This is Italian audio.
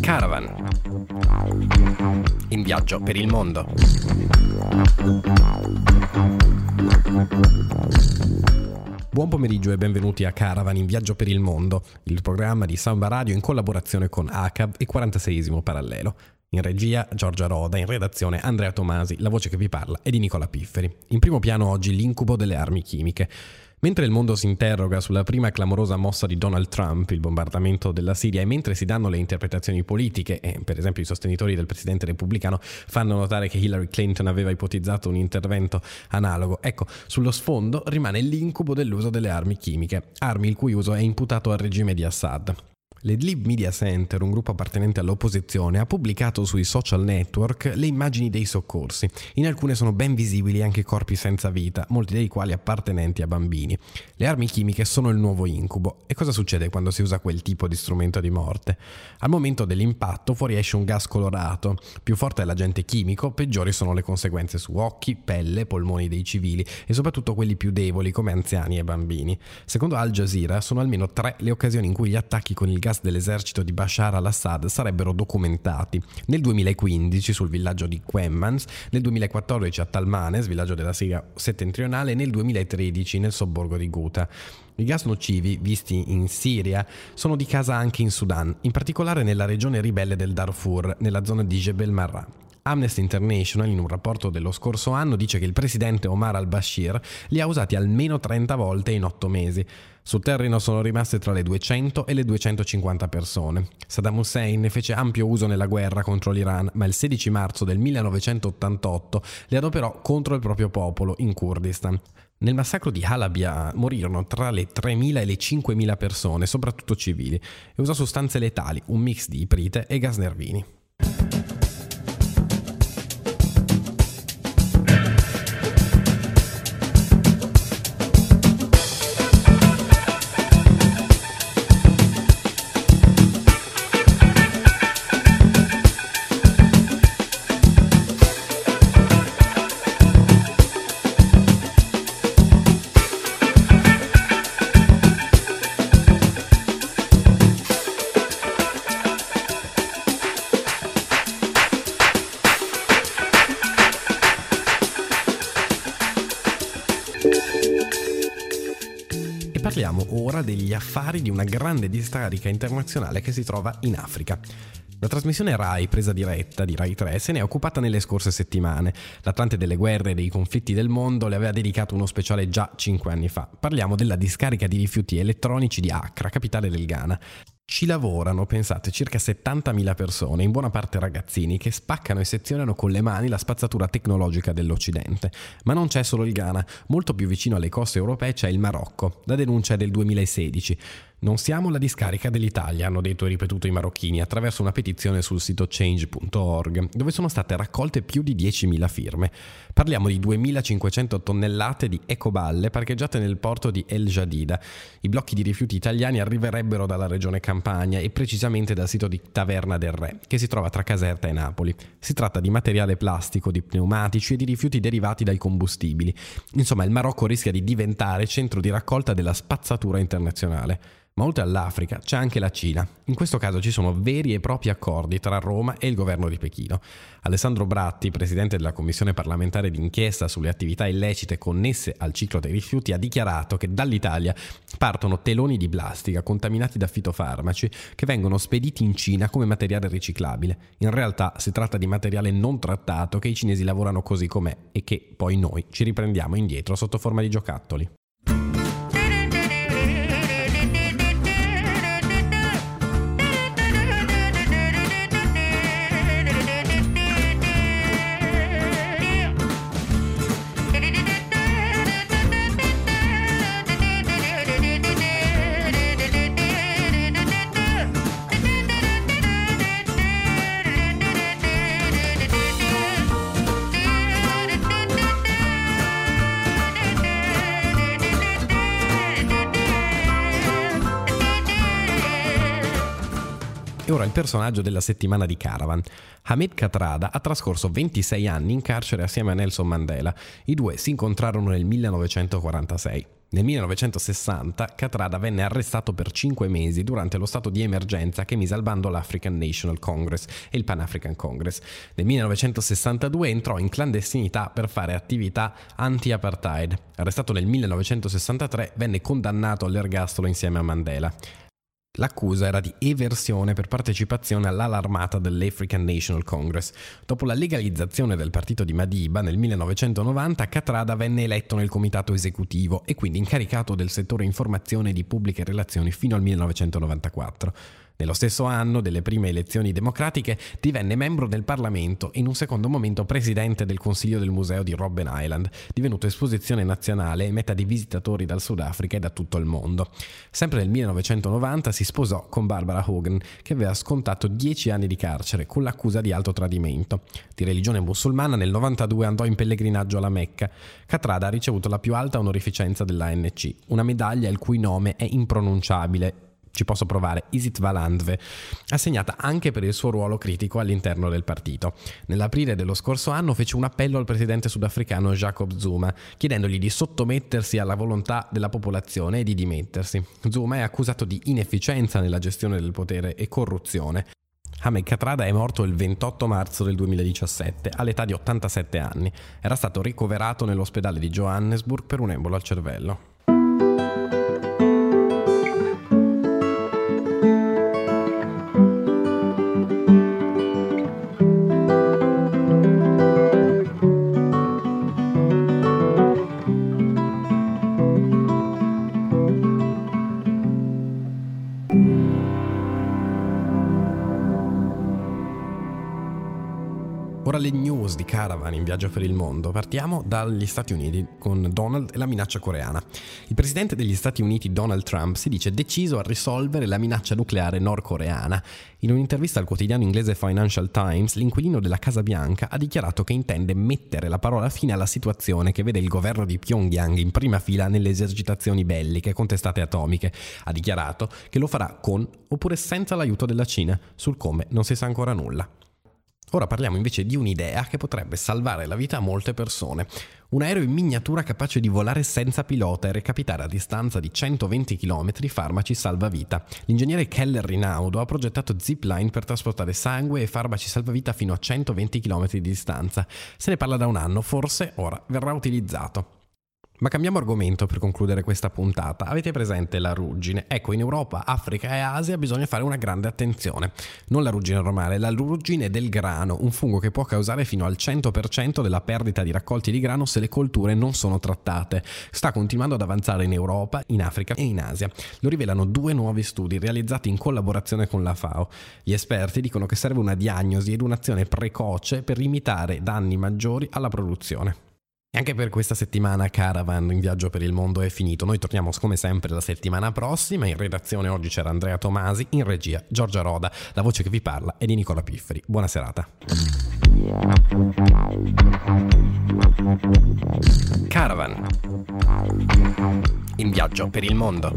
Caravan. In viaggio per il mondo. Buon pomeriggio e benvenuti a Caravan in viaggio per il mondo, il programma di Samba Radio in collaborazione con ACAV e 46 Parallelo. In regia Giorgia Roda, in redazione Andrea Tomasi, la voce che vi parla è di Nicola Pifferi. In primo piano oggi l'incubo delle armi chimiche. Mentre il mondo si interroga sulla prima clamorosa mossa di Donald Trump, il bombardamento della Siria, e mentre si danno le interpretazioni politiche, e per esempio i sostenitori del presidente repubblicano fanno notare che Hillary Clinton aveva ipotizzato un intervento analogo, ecco, sullo sfondo rimane l'incubo dell'uso delle armi chimiche, armi il cui uso è imputato al regime di Assad. L'Edlib Media Center, un gruppo appartenente all'opposizione, ha pubblicato sui social network le immagini dei soccorsi. In alcune sono ben visibili anche corpi senza vita, molti dei quali appartenenti a bambini. Le armi chimiche sono il nuovo incubo. E cosa succede quando si usa quel tipo di strumento di morte? Al momento dell'impatto fuoriesce un gas colorato. Più forte è l'agente chimico, peggiori sono le conseguenze su occhi, pelle, polmoni dei civili e soprattutto quelli più deboli come anziani e bambini. Secondo Al Jazeera sono almeno tre le occasioni in cui gli attacchi con il gas dell'esercito di Bashar al-Assad sarebbero documentati. Nel 2015 sul villaggio di Quemmans, nel 2014 a Talmanes, villaggio della Siria settentrionale, e nel 2013 nel sobborgo di Ghouta. I gas nocivi visti in Siria sono di casa anche in Sudan, in particolare nella regione ribelle del Darfur, nella zona di Jebel Marra. Amnesty International, in un rapporto dello scorso anno, dice che il presidente Omar al-Bashir li ha usati almeno 30 volte in 8 mesi. Sul terreno sono rimaste tra le 200 e le 250 persone. Saddam Hussein ne fece ampio uso nella guerra contro l'Iran, ma il 16 marzo del 1988 li adoperò contro il proprio popolo in Kurdistan. Nel massacro di Halabia morirono tra le 3.000 e le 5.000 persone, soprattutto civili, e usò sostanze letali, un mix di iprite e gas nervini. Parliamo ora degli affari di una grande discarica internazionale che si trova in Africa. La trasmissione RAI, presa diretta di RAI 3, se ne è occupata nelle scorse settimane. L'Atlante delle guerre e dei conflitti del mondo le aveva dedicato uno speciale già cinque anni fa. Parliamo della discarica di rifiuti elettronici di Accra, capitale del Ghana. Ci lavorano, pensate, circa 70.000 persone, in buona parte ragazzini, che spaccano e sezionano con le mani la spazzatura tecnologica dell'Occidente. Ma non c'è solo il Ghana, molto più vicino alle coste europee c'è il Marocco. La denuncia è del 2016. Non siamo la discarica dell'Italia, hanno detto e ripetuto i marocchini attraverso una petizione sul sito change.org, dove sono state raccolte più di 10.000 firme. Parliamo di 2.500 tonnellate di ecoballe parcheggiate nel porto di El Jadida. I blocchi di rifiuti italiani arriverebbero dalla regione Campania e precisamente dal sito di Taverna del Re, che si trova tra Caserta e Napoli. Si tratta di materiale plastico, di pneumatici e di rifiuti derivati dai combustibili. Insomma, il Marocco rischia di diventare centro di raccolta della spazzatura internazionale. Ma oltre all'Africa c'è anche la Cina. In questo caso ci sono veri e propri accordi tra Roma e il governo di Pechino. Alessandro Bratti, presidente della Commissione parlamentare d'inchiesta sulle attività illecite connesse al ciclo dei rifiuti, ha dichiarato che dall'Italia partono teloni di plastica contaminati da fitofarmaci che vengono spediti in Cina come materiale riciclabile. In realtà si tratta di materiale non trattato che i cinesi lavorano così com'è e che poi noi ci riprendiamo indietro sotto forma di giocattoli. Ora il personaggio della settimana di Caravan. Hamid Katrada ha trascorso 26 anni in carcere assieme a Nelson Mandela. I due si incontrarono nel 1946. Nel 1960 Catrada venne arrestato per cinque mesi durante lo stato di emergenza che mise al bando l'African National Congress e il Pan African Congress. Nel 1962 entrò in clandestinità per fare attività anti-apartheid. Arrestato nel 1963 venne condannato all'ergastolo insieme a Mandela. L'accusa era di eversione per partecipazione all'ala armata dell'African National Congress. Dopo la legalizzazione del partito di Madiba nel 1990, Catrada venne eletto nel comitato esecutivo e quindi incaricato del settore informazione e di pubbliche relazioni fino al 1994. Nello stesso anno delle prime elezioni democratiche divenne membro del Parlamento e in un secondo momento presidente del Consiglio del Museo di Robben Island, divenuto esposizione nazionale e meta di visitatori dal Sudafrica e da tutto il mondo. Sempre nel 1990 si sposò con Barbara Hogan, che aveva scontato 10 anni di carcere con l'accusa di alto tradimento. Di religione musulmana nel 92 andò in pellegrinaggio alla Mecca. Catrada ha ricevuto la più alta onorificenza dell'ANC, una medaglia il cui nome è impronunciabile ci posso provare, Isit Valandve, assegnata anche per il suo ruolo critico all'interno del partito. Nell'aprile dello scorso anno fece un appello al presidente sudafricano Jacob Zuma, chiedendogli di sottomettersi alla volontà della popolazione e di dimettersi. Zuma è accusato di inefficienza nella gestione del potere e corruzione. Hamed Katrada è morto il 28 marzo del 2017 all'età di 87 anni. Era stato ricoverato nell'ospedale di Johannesburg per un embolo al cervello. News di Caravan in viaggio per il mondo. Partiamo dagli Stati Uniti con Donald e la minaccia coreana. Il presidente degli Stati Uniti Donald Trump si dice deciso a risolvere la minaccia nucleare nordcoreana. In un'intervista al quotidiano inglese Financial Times, l'inquilino della Casa Bianca ha dichiarato che intende mettere la parola fine alla situazione che vede il governo di Pyongyang in prima fila nelle esercitazioni belliche con testate atomiche. Ha dichiarato che lo farà con oppure senza l'aiuto della Cina. Sul come non si sa ancora nulla. Ora parliamo invece di un'idea che potrebbe salvare la vita a molte persone. Un aereo in miniatura capace di volare senza pilota e recapitare a distanza di 120 km farmaci salvavita. L'ingegnere Keller Rinaudo ha progettato zipline per trasportare sangue e farmaci salvavita fino a 120 km di distanza. Se ne parla da un anno, forse ora verrà utilizzato. Ma cambiamo argomento per concludere questa puntata. Avete presente la ruggine? Ecco, in Europa, Africa e Asia bisogna fare una grande attenzione. Non la ruggine normale, la ruggine del grano, un fungo che può causare fino al 100% della perdita di raccolti di grano se le colture non sono trattate. Sta continuando ad avanzare in Europa, in Africa e in Asia. Lo rivelano due nuovi studi realizzati in collaborazione con la FAO. Gli esperti dicono che serve una diagnosi ed un'azione precoce per limitare danni maggiori alla produzione. E anche per questa settimana Caravan in viaggio per il mondo è finito. Noi torniamo come sempre la settimana prossima. In redazione oggi c'era Andrea Tomasi, in regia Giorgia Roda. La voce che vi parla è di Nicola Pifferi. Buona serata. Caravan in viaggio per il mondo.